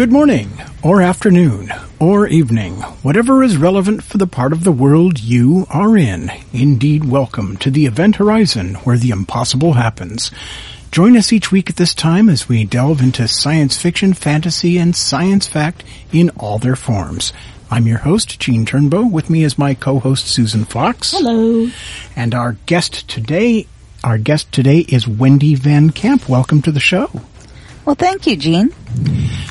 Good morning, or afternoon, or evening, whatever is relevant for the part of the world you are in. Indeed, welcome to the event horizon where the impossible happens. Join us each week at this time as we delve into science fiction, fantasy, and science fact in all their forms. I'm your host, Gene Turnbow. With me is my co-host, Susan Fox. Hello. And our guest today, our guest today is Wendy Van Camp. Welcome to the show. Well, thank you, Gene.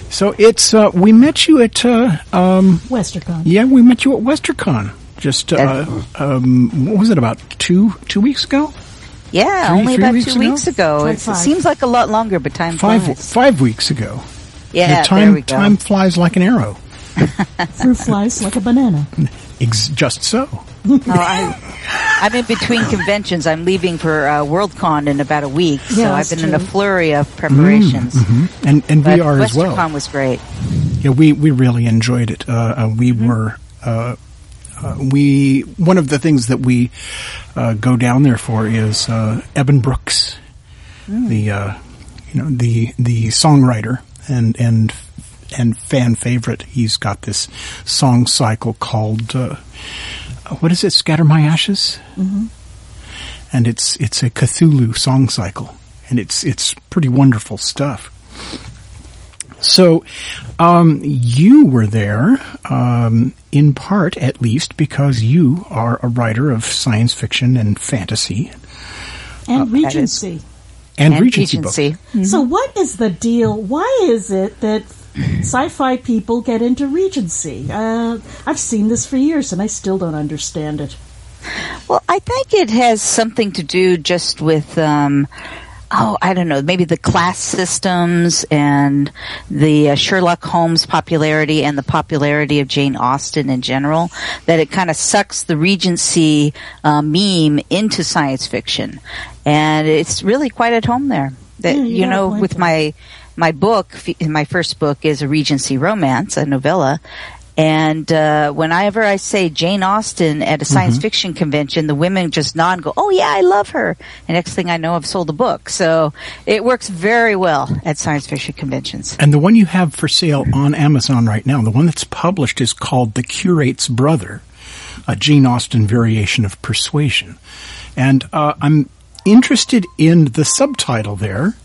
So it's uh, we met you at uh, um, Westercon. yeah we met you at WesterCon just uh, um, what was it about two two weeks ago Yeah, Three- only three about weeks two ago? weeks ago. Try it five. seems like a lot longer, but time five flies. five weeks ago. Yeah, the time there we go. time flies like an arrow. Fruit flies like a banana. Ex- just so. Oh, I, I'm in between conventions. I'm leaving for uh, Worldcon in about a week, so I've that's been in a flurry of preparations. And and But we are as well. WesterCon was great. Yeah, we we really enjoyed it. Uh, uh, we were. Uh, uh, we one of the things that we uh, go down there for is uh, Eben Brooks, the uh, you know the the songwriter and and and fan favorite. He's got this song cycle called uh, what is it? Scatter My Ashes, mm-hmm. and it's it's a Cthulhu song cycle, and it's it's pretty wonderful stuff. So, um, you were there, um, in part at least, because you are a writer of science fiction and fantasy And is- Regency. And, And Regency, books. Regency. So what is the deal? Why is it that sci-fi people get into Regency? Uh, I've seen this for years and I still don't understand it. Well, I think it has something to do just with, um, oh, I don't know, maybe the class systems and the uh, Sherlock Holmes popularity and the popularity of Jane Austen in general, that it kind of sucks the Regency uh, meme into science fiction. And it's really quite at home there. That, you know, with my my book, my first book is a Regency romance, a novella. And uh, whenever I say Jane Austen at a science fiction convention, the women just nod and go, "Oh yeah, I love her." And next thing I know, I've sold a book. So it works very well at science fiction conventions. And the one you have for sale on Amazon right now, the one that's published is called The Curate's Brother, a Jane Austen variation of Persuasion. And uh, I'm interested in the subtitle there.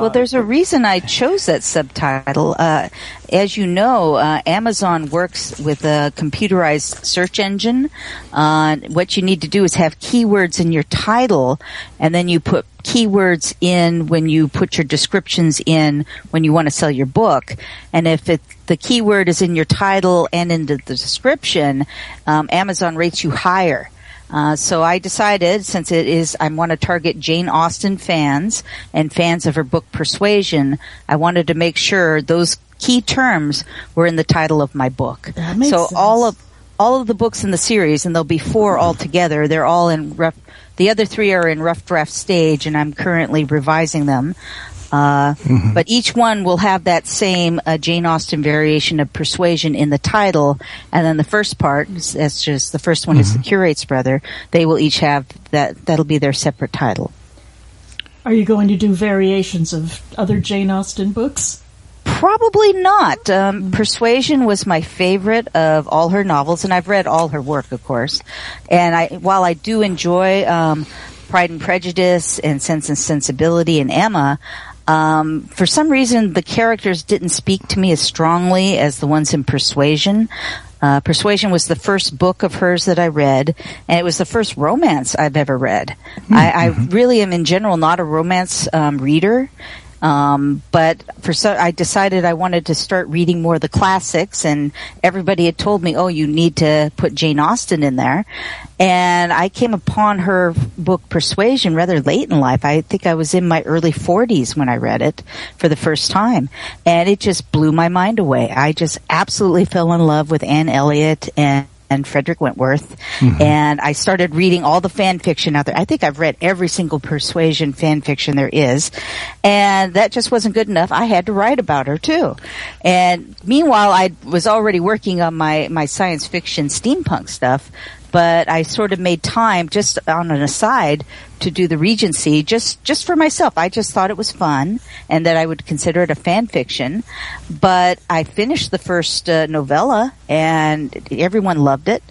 Well, there's a reason I chose that subtitle. Uh, as you know, uh, Amazon works with a computerized search engine. Uh, what you need to do is have keywords in your title, and then you put keywords in when you put your descriptions in when you want to sell your book. And if it, the keyword is in your title and in the, description, um, Amazon rates you higher. Uh, so I decided, since it is, I want to target Jane Austen fans and fans of her book Persuasion, I wanted to make sure those key terms were in the title of my book. That makes so sense. all of all of the books in the series, and there'll be four altogether. They're all in rough. The other three are in rough draft stage, and I'm currently revising them. Uh, But each one will have that same uh, Jane Austen variation of persuasion in the title, and then the first part, that's just the first one is the curate's brother. They will each have that. That'll be their separate title. Are you going to do variations of other Jane Austen books? Probably not. Um, Persuasion was my favorite of all her novels, and I've read all her work, of course. And I, while I do enjoy um, Pride and Prejudice and Sense and Sensibility and Emma, um, for some reason the characters didn't speak to me as strongly as the ones in Persuasion. Uh, Persuasion was the first book of hers that I read, and it was the first romance I've ever read. I, I really am, in general, not a romance um, reader. Um, but for so, I decided I wanted to start reading more of the classics, and everybody had told me, "Oh, you need to put Jane Austen in there." And I came upon her book Persuasion rather late in life. I think I was in my early 40s when I read it for the first time, and it just blew my mind away. I just absolutely fell in love with Anne Elliot and and Frederick Wentworth. Mm-hmm. And I started reading all the fan fiction out there. I think I've read every single persuasion fan fiction there is. And that just wasn't good enough. I had to write about her too. And meanwhile, I was already working on my, my science fiction steampunk stuff. But I sort of made time just on an aside to do the Regency just, just for myself. I just thought it was fun and that I would consider it a fan fiction. But I finished the first uh, novella and everyone loved it.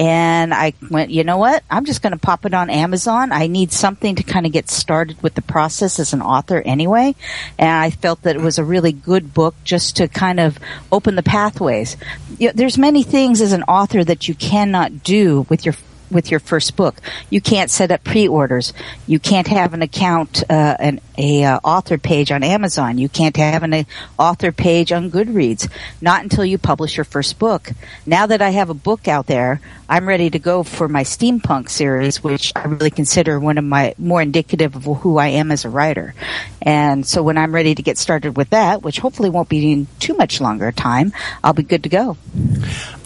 And I went, you know what? I'm just going to pop it on Amazon. I need something to kind of get started with the process as an author anyway. And I felt that it was a really good book just to kind of open the pathways. You know, there's many things as an author that you cannot do with your with your first book. You can't set up pre-orders. You can't have an account, uh, an a uh, author page on Amazon. You can't have an uh, author page on Goodreads. Not until you publish your first book. Now that I have a book out there, I'm ready to go for my steampunk series, which I really consider one of my more indicative of who I am as a writer. And so when I'm ready to get started with that, which hopefully won't be in too much longer time, I'll be good to go.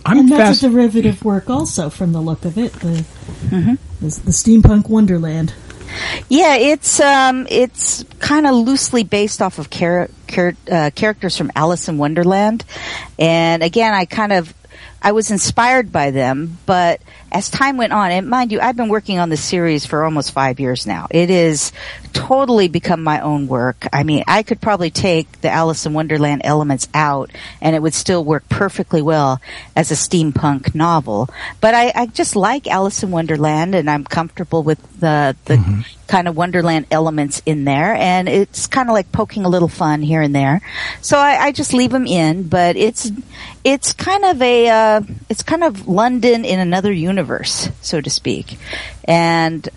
I'm and that's fast- a derivative work also from the look of it, the, the, the steampunk wonderland. Yeah, it's um, it's kind of loosely based off of char- char- uh, characters from Alice in Wonderland, and again, I kind of I was inspired by them, but as time went on, and mind you, I've been working on this series for almost five years now. It is totally become my own work. I mean, I could probably take the Alice in Wonderland elements out and it would still work perfectly well as a steampunk novel. But I, I just like Alice in Wonderland and I'm comfortable with the, the kind of Wonderland elements in there and it's kind of like poking a little fun here and there. So I, I just leave them in, but it's, it's kind of a, uh, it's kind of London in another universe, so to speak. And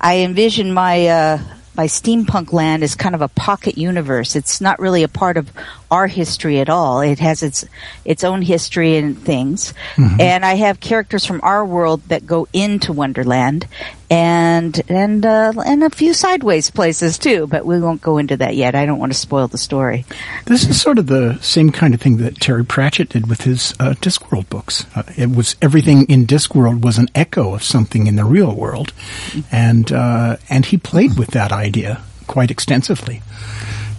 I envision my, uh, my steampunk land is kind of a pocket universe. It's not really a part of our history at all. It has its its own history and things. And I have characters from our world that go into Wonderland, and and uh, and a few sideways places too. But we won't go into that yet. I don't want to spoil the story. This is sort of the same kind of thing that Terry Pratchett did with his uh, Discworld books. Uh, it was everything in Discworld was an echo of something in the real world, and uh, and he played with that idea quite extensively.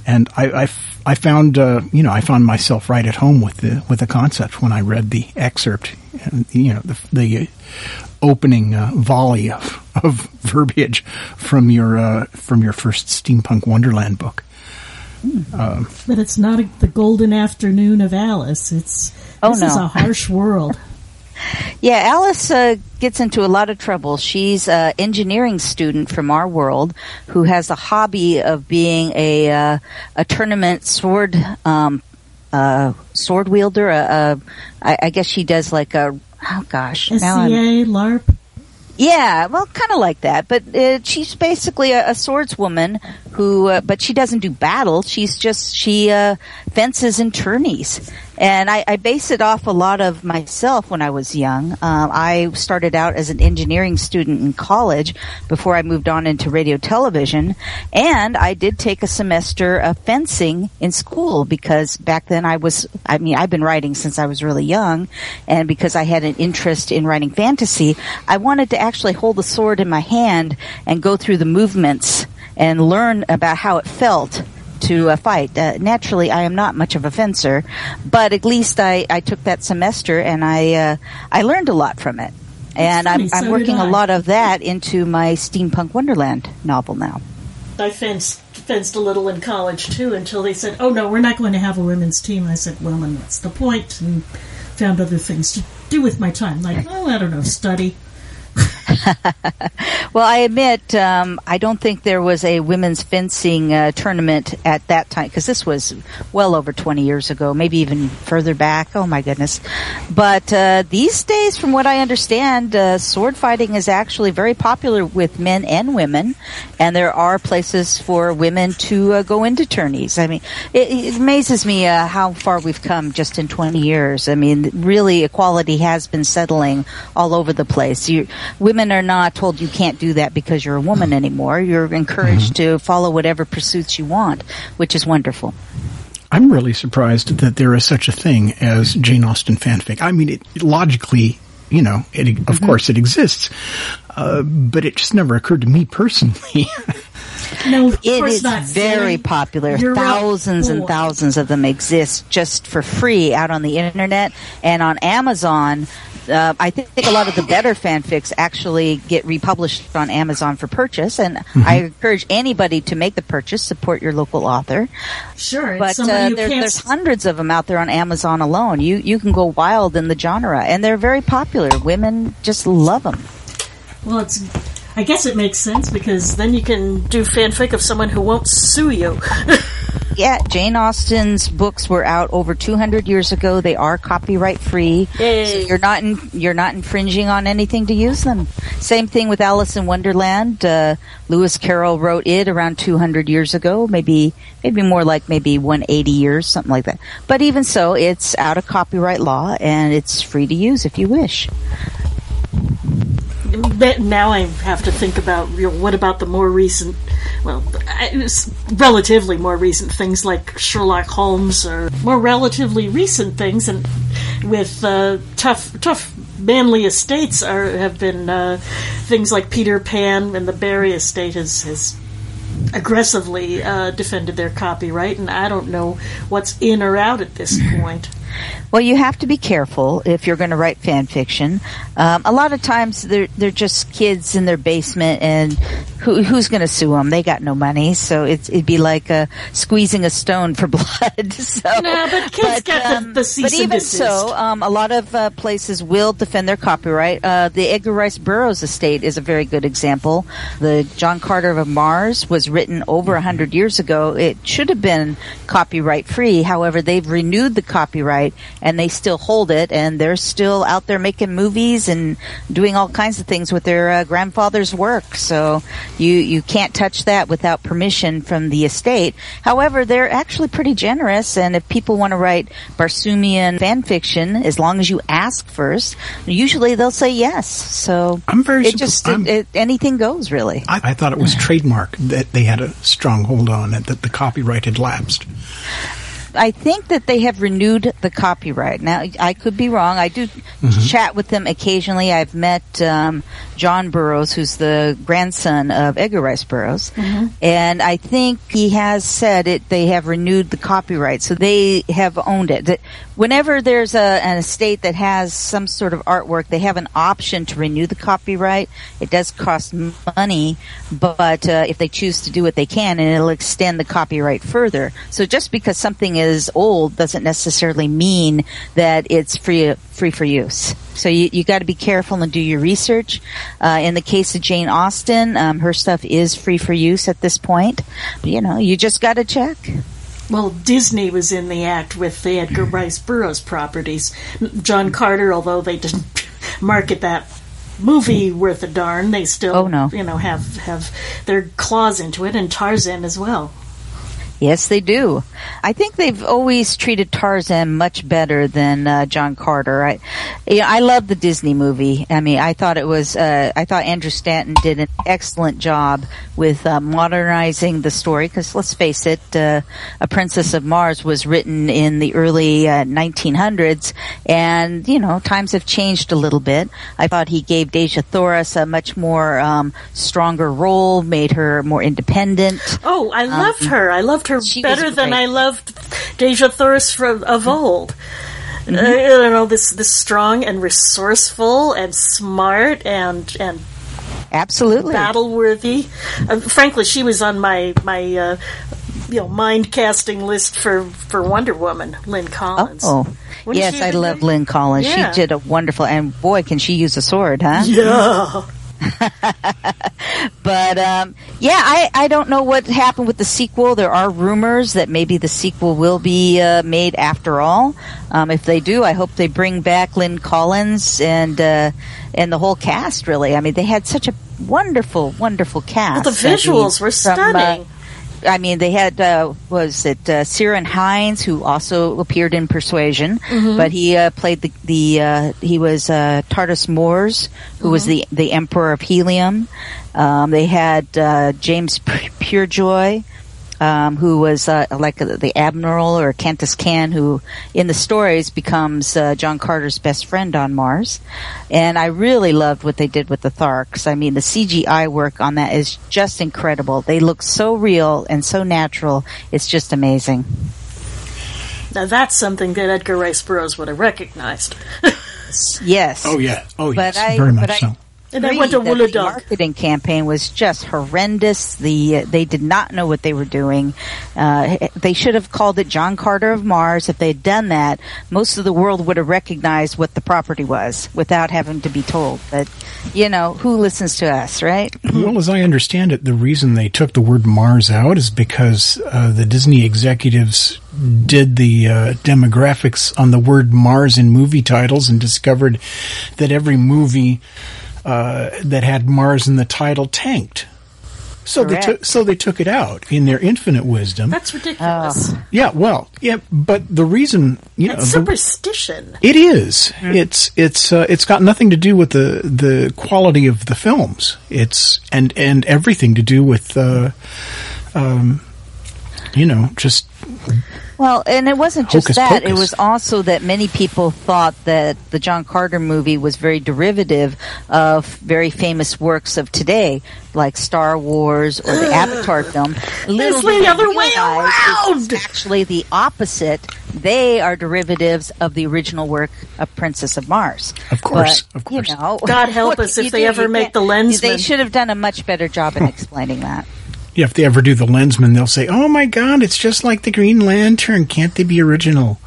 And I, I f- I found uh, you know I found myself right at home with the with the concept when I read the excerpt, uh, you know the, the opening uh, volley of, of verbiage from your uh, from your first steampunk Wonderland book. But it's not a, the golden afternoon of Alice. It's Oh, this is a harsh world. Yeah, Alice uh, gets into a lot of trouble. She's an engineering student from our world who has a hobby of being a uh, a tournament sword um, uh, sword wielder. Uh, uh, I, I guess she does like a oh gosh, SCA, LARP. yeah, well, kind of like that. But uh, she's basically a, a swordswoman who, uh, but she doesn't do battle. She's just she uh, fences and tourneys. And I, I base it off a lot of myself when I was young. Um, I started out as an engineering student in college before I moved on into radio television, and I did take a semester of fencing in school because back then I was. I mean, I've been writing since I was really young, and because I had an interest in writing fantasy, I wanted to actually hold the sword in my hand and go through the movements and learn about how it felt to uh, fight. Uh, naturally, I am not much of a fencer, but at least I, I took that semester and I uh, I learned a lot from it. And I'm, so I'm working a lot of that into my steampunk Wonderland novel now. I fenced fenced a little in college too until they said, "Oh no, we're not going to have a women's team." I said, "Well, then what's the point?" And found other things to do with my time, like oh, I don't know, study. well, I admit um, I don't think there was a women's fencing uh, tournament at that time because this was well over 20 years ago, maybe even further back. Oh my goodness! But uh, these days, from what I understand, uh, sword fighting is actually very popular with men and women, and there are places for women to uh, go into tourneys. I mean, it, it amazes me uh, how far we've come just in 20 years. I mean, really, equality has been settling all over the place. You, women are not told you can't do that because you're a woman anymore. You're encouraged to follow whatever pursuits you want, which is wonderful. I'm really surprised that there is such a thing as Jane Austen fanfic. I mean, it logically, you know, it, of Mm-hmm. course it exists, uh, but it just never occurred to me personally. No, of It course not. very Silly. popular. You're right. thousands and thousands of them exist just for free out on the internet and on Amazon. Uh, I think a lot of the better fanfics actually get republished on Amazon for purchase, and Mm-hmm. I encourage anybody to make the purchase. Support your local author. Sure, But uh, there, there's hundreds of them out there on Amazon alone. You you can go wild in the genre, and they're very popular. Women just love them. Well, it's. I guess it makes sense because then you can do fanfic of someone who won't sue you. Yeah, Jane Austen's books were out over 200 years ago. They are copyright free. Yay. So you're not in, you're not infringing on anything to use them. Same thing with Alice in Wonderland. Uh, Lewis Carroll wrote it around 200 years ago, maybe maybe more like maybe 180 years, something like that. But even so, it's out of copyright law and it's free to use if you wish. Now I have to think about you know, what about the more recent, well, relatively more recent things like Sherlock Holmes or more relatively recent things, and with uh, tough, tough manly estates are have been uh, things like Peter Pan and the Barry estate has has aggressively uh, defended their copyright, and I don't know what's in or out at this point. Well, you have to be careful if you're going to write fan fiction. Um, a lot of times they're they're just kids in their basement, and who, who's going to sue them? They got no money, so it's, it'd be like uh, squeezing a stone for blood. so, No, but kids get the- the cease but even desist. so, um, a lot of uh, places will defend their copyright. Uh, the Edgar Rice Burroughs estate is a very good example. The John Carter of Mars was written over a hundred years ago. It should have been copyright free. However, they've renewed the copyright and they still hold it, and they're still out there making movies and doing all kinds of things with their uh, grandfather's work. So you you can't touch that without permission from the estate. However, they're actually pretty generous, and if people want to write Barsoomian fan fiction, as long as you ask first, usually they'll say yes. So I'm very it just it, it, anything goes really. I, I thought it was trademark that they had a strong hold on it, that the copyright had lapsed. I think that they have renewed the copyright. Now, I could be wrong. I do chat with them occasionally. I've met um, John Burroughs, who's the grandson of Edgar Rice Burroughs, and I think he has said it. They have renewed the copyright, so they have owned it. That Whenever there's a, an estate that has some sort of artwork, they have an option to renew the copyright. It does cost money, but uh, if they choose to do it, they can, and it'll extend the copyright further. So just because something is old doesn't necessarily mean that it's free free for use. So you you got to be careful and do your research. Uh, in the case of Jane Austen, um, her stuff is free for use at this point. But, you know, you just got to check. Well, Disney was in the act with the Edgar Rice Burroughs properties. John Carter, although they didn't market that movie worth a darn, they still, Oh, no. you know, have have their claws into it, and Tarzan as well. Yes, they do. I think they've always treated Tarzan much better than uh, John Carter. I, you know, I love the Disney movie. I mean, I thought it was. Uh, I thought Andrew Stanton did an excellent job with uh, modernizing the story. Because let's face it, uh, A Princess of Mars was written in the early uh, 1900s, and you know, times have changed a little bit. I thought he gave Dejah Thoris a much more um, stronger role, made her more independent. Oh, I loved her. I loved her Um, she better than. I loved Dejah Thoris from of old. Mm-hmm. Uh, you know, this this strong and resourceful and smart and and Absolutely. battle worthy. Uh, frankly, she was on my my uh, you know mind casting list for for Wonder Woman, Lynn Collins. Oh, Wasn't yes, I love? Lynn Collins. Yeah. She did a wonderful, and boy, can she use a sword, huh? Yeah. but um, yeah, I, I don't know what happened with the sequel. There are rumors that maybe the sequel will be uh, made after all. Um, if they do, I hope they bring back Lynn Collins and uh, and the whole cast. Really, I mean, they had such a wonderful, wonderful cast. Well, the I mean, visuals were from, uh, stunning. I mean, they had uh, was it uh, Ciaran Hinds who also appeared in Persuasion, but he uh, played the the uh, he was uh, Tardos Mors, who was the the Emperor of Helium. Um, they had uh, James P- Purefoy, um, who was uh, like the admiral or Kantos Kan, who in the stories becomes uh, John Carter's best friend on Mars. And I really loved what they did with the Tharks. I mean, the CGI work on that is just incredible. They look so real and so natural. It's just amazing. Now that's something that Edgar Rice Burroughs would have recognized. Yes. Oh yeah. Oh But yes. I- very but much I- so. And I went to agree the Woolodog. marketing campaign was just horrendous. The uh, they did not know what they were doing. Uh, they should have called it John Carter of Mars. If they'd done that, most of the world would have recognized what the property was without having to be told. But you know, who listens to us, right? Well, as I understand it, the reason they took the word Mars out is because uh, the Disney executives did the uh, demographics on the word Mars in movie titles and discovered that every movie uh, that had Mars in the title tanked. So they took so they took it out in their infinite wisdom. That's ridiculous. yeah, well, yeah, but the reason you know That's the, superstition. it is. It's it's uh, it's got nothing to do with the the quality of the films. It's and and everything to do with uh, um, you know, just Well, and it wasn't just Hocus that. It was also that many people thought that the John Carter movie was very derivative of very famous works of today, like Star Wars or the Avatar film. Little It's the other way around. Actually the opposite. They are derivatives of the original work of Princess of Mars. Of course, But, of course. You know, God help us if they do? ever make the lens. They should have done a much better job in explaining that. Yeah. If they ever do the Lensman, they'll say, "Oh my God, it's just like the Green Lantern. Can't they be original?"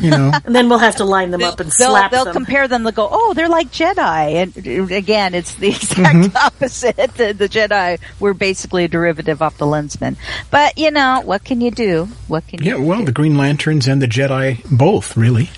You know. And then we'll have to line them up and they'll, slap they'll them. compare them. They'll go, "Oh, they're like Jedi," and uh, again, it's the exact Mm-hmm. opposite. The, the Jedi were basically a derivative off the Lensman. But you know, what can you do? What can yeah. you? Well, the Green Lanterns and the Jedi both really.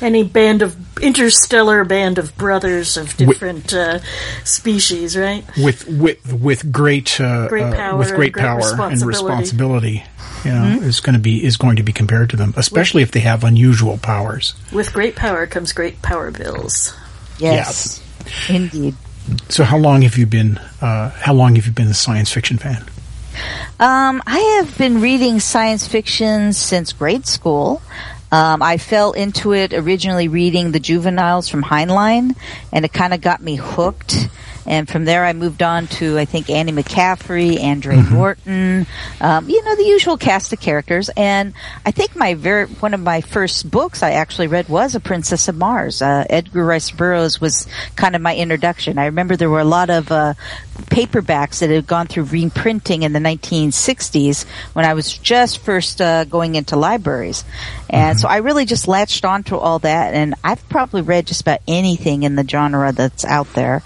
Any band of interstellar band of brothers of different uh, species, right? with with with great, uh, Great uh, power with and great great power and responsibility. responsibility. You know, is going to be is going to be compared to them, especially if they have unusual powers. With great power comes great power bills. Yes, indeed. So, how long have you been? Uh, how long have you been a science fiction fan? Um, I have been reading science fiction since grade school. Um, I fell into it originally reading the juveniles from Heinlein, and it kind of got me hooked. And from there, I moved on to I think Annie McCaffrey, Andre Norton, um, you know the usual cast of characters. And I think my very one of my first books I actually read was A Princess of Mars. Uh, Edgar Rice Burroughs was kind of my introduction. I remember there were a lot of uh, paperbacks that had gone through reprinting in the 1960s when I was just first uh, going into libraries. And so I really just latched onto all that, and I've probably read just about anything in the genre that's out there.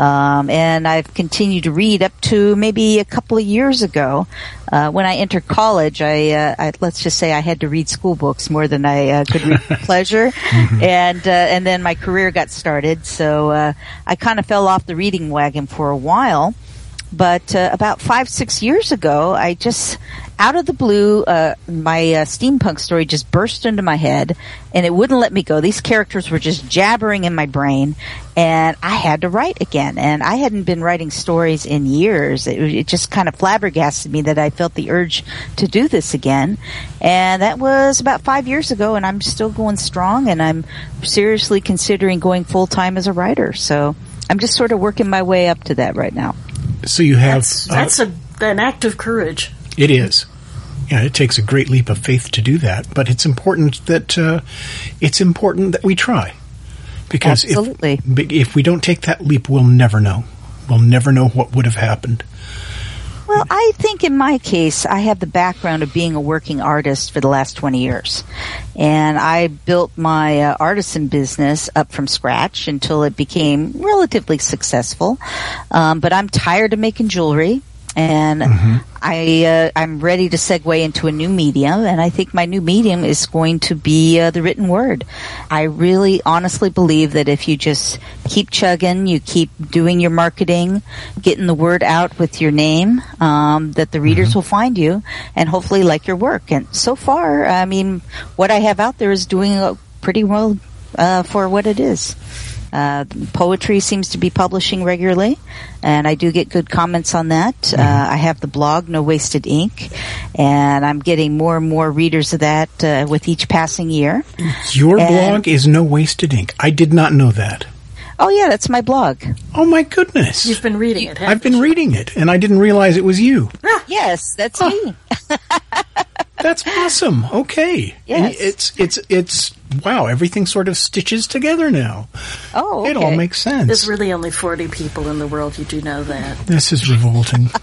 Um, and I've continued to read up to maybe a couple of years ago. Uh, when I entered college, I, uh, I let's just say I had to read school books more than I uh, could read for pleasure, and uh, and then my career got started. So uh, I kind of fell off the reading wagon for a while. But uh, about five, six years ago, I just, out of the blue, uh, my uh, steampunk story just burst into my head, and it wouldn't let me go. These characters were just jabbering in my brain, and I had to write again. And I hadn't been writing stories in years. It, it just kind of flabbergasted me that I felt the urge to do this again. And that was about five years ago, and I'm still going strong, and I'm seriously considering going full time as a writer. So I'm just sort of working my way up to that right now. So you have That's, uh, a, an act of courage. It is. Yeah, it takes a great leap of faith to do that, but it's important that uh, it's important that we try because Absolutely. if if we don't take that leap, we'll never know. We'll never know what would have happened. Well, I think in my case, I have the background of being a working artist for the last 20 years. And I built my uh, artisan business up from scratch until it became relatively successful. Um, but I'm tired of making jewelry and I uh, I'm ready to segue into a new medium, and I think my new medium is going to be uh, the written word. I really honestly believe that if you just keep chugging, you keep doing your marketing, getting the word out with your name, um, that the readers will find you and hopefully like your work. And so far, I mean, what I have out there is doing uh, pretty well uh, for what it is. Uh, poetry seems to be publishing regularly, and I do get good comments on that. Uh, I have the blog, No Wasted Ink, and I'm getting more and more readers of that uh, with each passing year. Your And- blog is No Wasted Ink. I did not know that. Oh yeah, that's my blog. Oh my goodness. You've been reading it, I've been reading it, and I didn't realize it was you. Yes, that's me. That's awesome. Okay. Yes. It's it's it's wow. Everything sort of stitches together now. Oh, okay. It all makes sense. There's really only 40 people in the world. You do know that. this is revolting.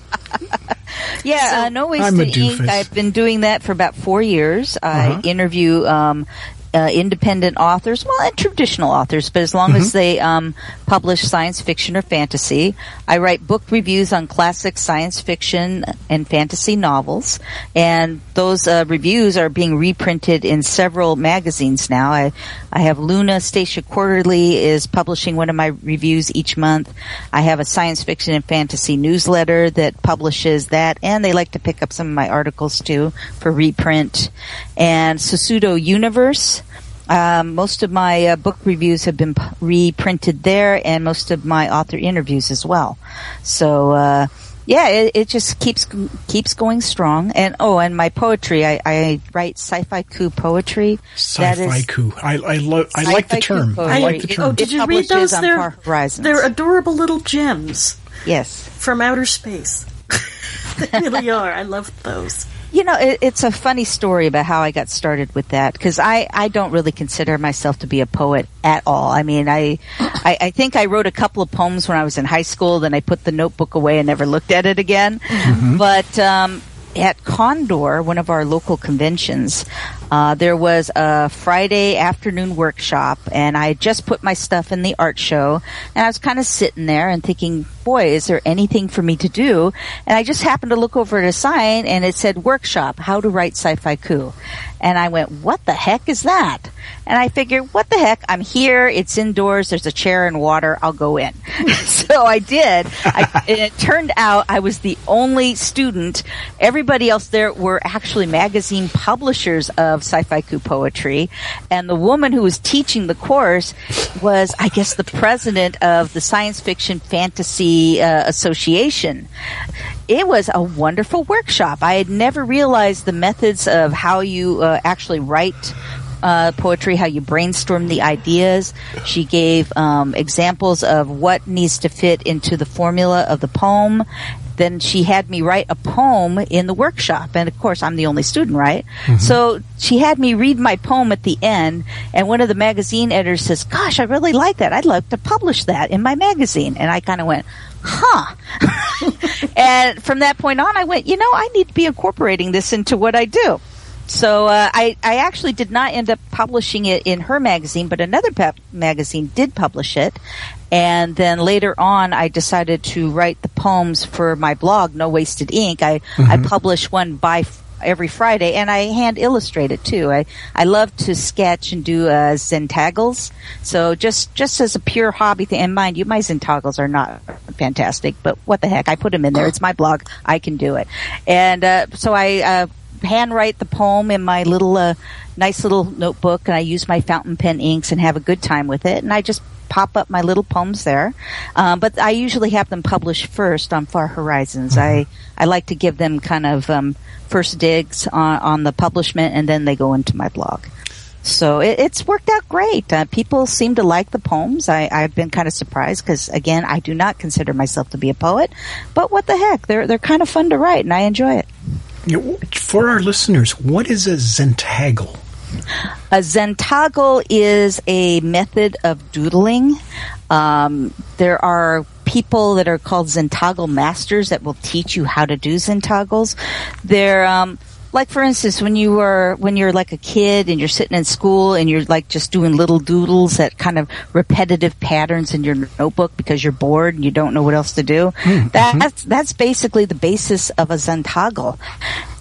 Yeah, uh, no I'm a wasted ink. doofus. I've been doing that for about four years. Uh-huh. I interview um, uh, independent authors, well, and traditional authors, but as long Mm-hmm. as they um, publish science fiction or fantasy. I write book reviews on classic science fiction and fantasy novels, and those uh, reviews are being reprinted in several magazines now. I, I have Luna Station Quarterly is publishing one of my reviews each month. I have a science fiction and fantasy newsletter that publishes that, and they like to pick up some of my articles too for reprint. And Susudo Universe. Um, most of my uh, book reviews have been p- reprinted there, and most of my author interviews as well. So, uh, yeah, it, it just keeps keeps going strong. And oh, and my poetry, I, I write sci-fi-ku poetry. Sci-fi is- coup. I I, lo- I like the term. coup I like poetry. the It- term. Oh, did you read those? on They're, they're adorable little gems Yes. from outer space. they really are. I love those. You know, it, it's a funny story about how I got started with that because I, I don't really consider myself to be a poet at all. I mean, I, I I think I wrote a couple of poems when I was in high school. Then I put the notebook away and never looked at it again. But um, at Condor, one of our local conventions, uh, there was a Friday afternoon workshop, and I just put my stuff in the art show, and I was kind of sitting there and thinking, boy, is there anything for me to do? And I just happened to look over at a sign, and it said workshop, how to write sci-fi-ku. And I went, what the heck is that? And I figured, what the heck? I'm here. It's indoors. There's a chair and water. I'll go in. so I did. I, and it turned out I was the only student. Everybody else there were actually magazine publishers of sci-fi-ku poetry. And the woman who was teaching the course was, I guess, the president of the Science Fiction Fantasy uh, Association it was a wonderful workshop. I had never realized the methods of how you uh, actually write uh, poetry, how you brainstorm the ideas. She gave um, examples of what needs to fit into the formula of the poem. Then she had me write a poem in the workshop, and of course, I'm the only student, right? So she had me read my poem at the end, and one of the magazine editors says, "Gosh, I really like that. I'd like to publish that in my magazine." And I kind of went, "Huh." and from that point on, I went, you know, I need to be incorporating this into what I do. So uh, I, I actually did not end up publishing it in her magazine, but another pa- magazine did publish it. And then later on, I decided to write the poems for my blog, No Wasted Ink. I, I publish one by every Friday, and I hand illustrate it too. I, I love to sketch and do uh, Zentangles. So just just as a pure hobby thing, and mind you, my Zentangles are not fantastic, but what the heck? I put them in there. It's my blog. I can do it. And uh, so I uh, handwrite the poem in my little uh, nice little notebook, and I use my fountain pen inks and have a good time with it. And I just pop up my little poems there. Um, but I usually have them published first on Far Horizons. I, I like to give them kind of um, first digs on, on the publishment, and then they go into my blog. So it, it's worked out great. Uh, people seem to like the poems. I, I've been kind of surprised because, again, I do not consider myself to be a poet. But what the heck? They're they're kind of fun to write, and I enjoy it. For our listeners, what is a zentangle? A zentangle is a method of doodling. Um, there are people that are called Zentangle masters that will teach you how to do Zentangles. They're um, like for instance when you were when you're like a kid and you're sitting in school and you're like just doing little doodles that kind of repetitive patterns in your notebook because you're bored and you don't know what else to do mm-hmm. that's that's basically the basis of a zentangle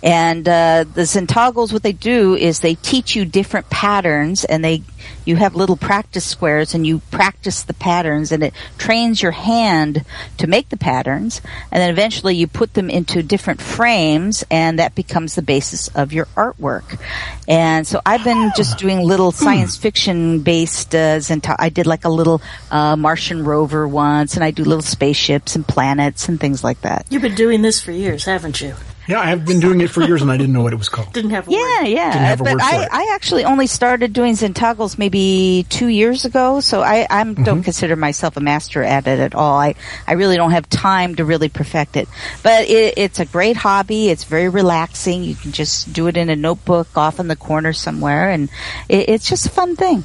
and uh, the zentangles what they do is they teach you different patterns and they you have little practice squares and you practice the patterns and it trains your hand to make the patterns and then eventually you put them into different frames and that becomes the basis of your artwork. And so I've been just doing little hmm. science fiction based uh, I did like a little uh, Martian rover once and I do little spaceships and planets and things like that. You've been doing this for years, haven't you? Yeah, I've been doing it for years and I didn't know what it was called. Didn't have a yeah, word. Yeah, yeah. But I, I, actually only started doing Zentangles maybe two years ago, so I, I mm-hmm. don't consider myself a master at it at all. I, I really don't have time to really perfect it. But it, it's a great hobby. It's very relaxing. You can just do it in a notebook off in the corner somewhere, and it, it's just a fun thing.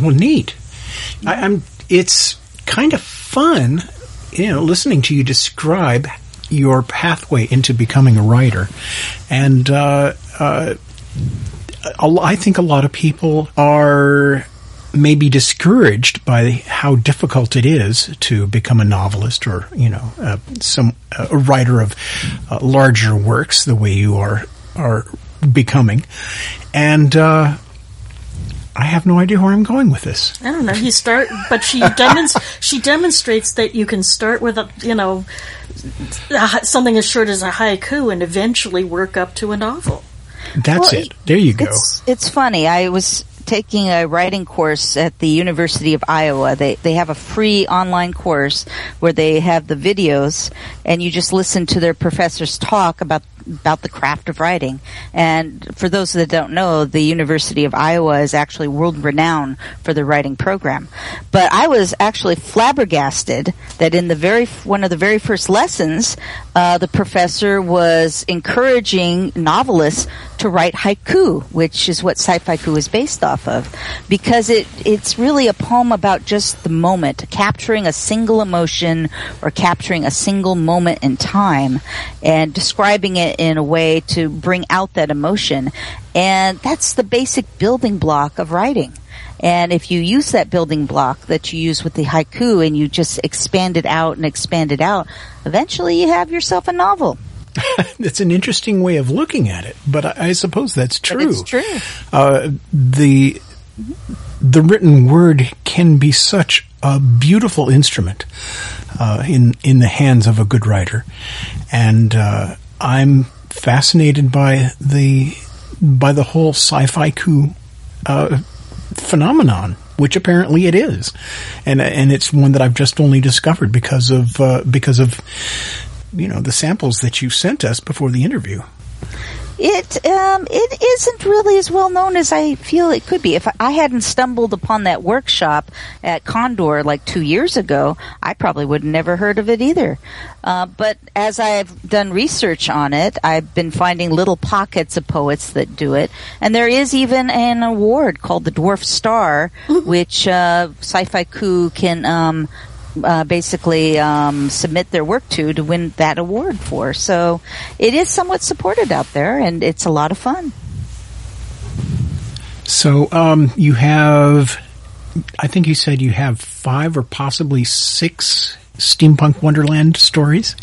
Well, neat. I, I'm. It's kind of fun, you know, listening to you describe your pathway into becoming a writer. And uh, uh, I think a lot of people are maybe discouraged by how difficult it is to become a novelist or you know uh, some a writer of uh, larger works the way you are are becoming and uh, I have no idea where I'm going with this. I don't know. You start, but she demonstrates she demonstrates that you can start with a you know something as short as a haiku and eventually work up to a novel. That's well, it. There you go. It's, it's funny. I was taking a writing course at the University of Iowa. They they have a free online course where they have the videos and you just listen to their professors talk about about the craft of writing. And for those that don't know, the University of Iowa is actually world renowned for the writing program. But I was actually flabbergasted that in the very one of the very first lessons, uh, the professor was encouraging novelists to write haiku, which is what Sci-Fi-Ku is based off of, because it it's really a poem about just the moment, capturing a single emotion or capturing a single moment in time, and describing it in a way to bring out that emotion. And that's the basic building block of writing. And if you use that building block that you use with the haiku and you just expand it out and expand it out, eventually you have yourself a novel. it's an interesting way of looking at it, but I, I suppose that's true. It's true. Uh, the the written word can be such a beautiful instrument uh, in in the hands of a good writer, and uh, I'm fascinated by the by the whole sci-fi-ku uh, phenomenon, which apparently it is, and and it's one that I've just only discovered because of uh, because of you know the samples that you sent us before the interview. It um, it isn't really as well known as I feel it could be. If I hadn't stumbled upon that workshop at Condor like two years ago, I probably would have never heard of it either. Uh, but as I've done research on it, I've been finding little pockets of poets that do it, and there is even an award called the Dwarf Star, which uh, Sci-Fi-Ku can um, uh, basically um, submit their work to to win that award for. So it is somewhat supported out there, and it's a lot of fun. So um, you have, I think you said you have five or possibly six steampunk Wonderland stories.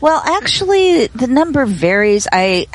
Well, actually, the number varies. I,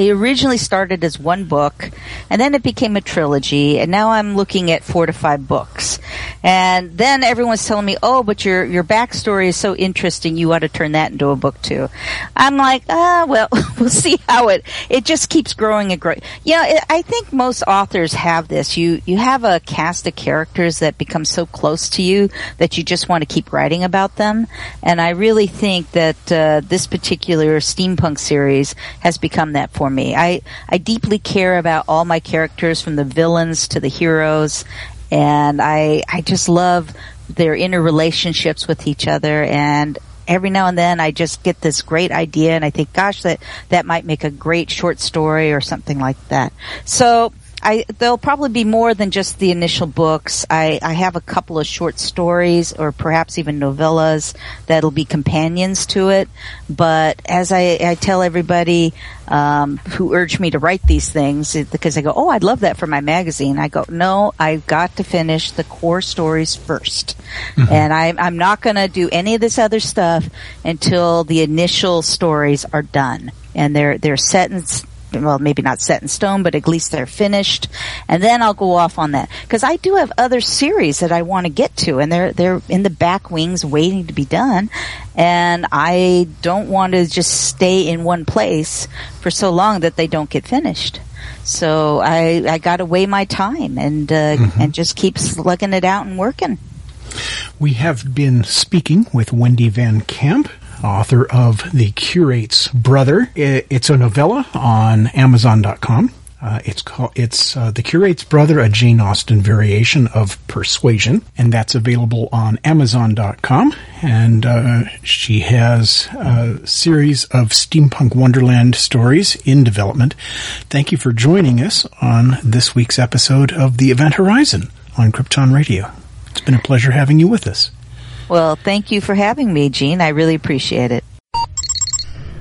I originally started as one book, and then it became a trilogy, and now I'm looking at four to five books. And then everyone's telling me, "Oh, but your your backstory is so interesting. You ought to turn that into a book too." I'm like, ah, well, we'll see how it. It just keeps growing and growing. You know, it, I think most authors have this. You you have a cast of characters that become so close to you that you just want to keep writing about them. And I really think that. Uh, this particular steampunk series has become that for me. I, I deeply care about all my characters from the villains to the heroes and I, I just love their inner relationships with each other and every now and then I just get this great idea and I think, gosh, that, that might make a great short story or something like that. So I there'll probably be more than just the initial books. I, I have a couple of short stories or perhaps even novellas that'll be companions to it. But as I, I tell everybody um, who urge me to write these things, because they go, "Oh, I'd love that for my magazine," I go, "No, I've got to finish the core stories 1st mm-hmm. and I, I'm not going to do any of this other stuff until the initial stories are done." and they're they're set in well, maybe not set in stone, but at least they're finished. And then I'll go off on that because I do have other series that I want to get to, and they're they're in the back wings waiting to be done. And I don't want to just stay in one place for so long that they don't get finished. So I I got to weigh my time and uh, mm-hmm. and just keep slugging it out and working. We have been speaking with Wendy Van Camp author of The Curate's Brother. It's a novella on Amazon.com. Uh, it's called it's uh, the curate's brother, a Jane Austen variation of Persuasion, and that's available on Amazon.com. And uh, she has a series of steampunk wonderland stories in development. Thank you for joining us on this week's episode of the Event Horizon on Krypton Radio. It's been a pleasure having you with us. Well, thank you for having me, Gene. I really appreciate it.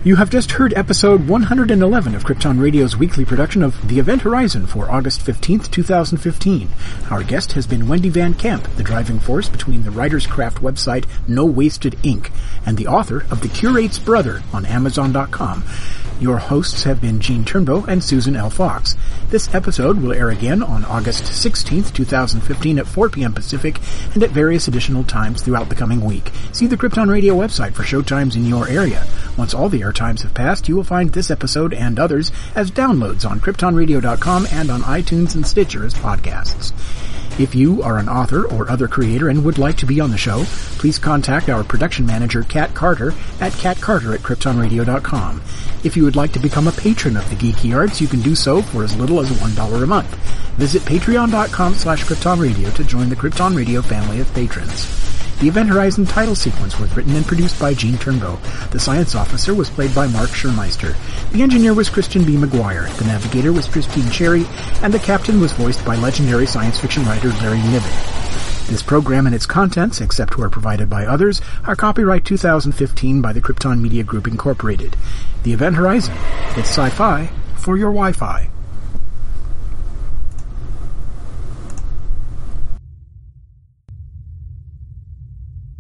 You have just heard episode 111 of Krypton Radio's weekly production of The Event Horizon for August 15th, 2015. Our guest has been Wendy Van Camp, the driving force between the Writer's Craft website No Wasted Ink and the author of The Curate's Brother on Amazon.com. Your hosts have been Gene Turnbow and Susan L. Fox. This episode will air again on August 16th, 2015 at 4 p.m. Pacific and at various additional times throughout the coming week. See the Krypton Radio website for showtimes in your area. Once all the air times have passed, you will find this episode and others as downloads on KryptonRadio.com and on iTunes and Stitcher as podcasts. If you are an author or other creator and would like to be on the show, please contact our production manager, Kat Carter, at catcarter at kryptonradio.com. If you would like to become a patron of the Geeky Arts, you can do so for as little as $1 a month. Visit patreon.com slash kryptonradio to join the Krypton Radio family of patrons. The Event Horizon title sequence was written and produced by Gene Turnbow. The science officer was played by Mark Schurmeister. The engineer was Christian B. McGuire. The navigator was Christine Cherry. And the captain was voiced by legendary science fiction writer Larry Niven. This program and its contents, except where provided by others, are copyright 2015 by the Krypton Media Group Incorporated. The Event Horizon. It's sci-fi for your Wi-Fi.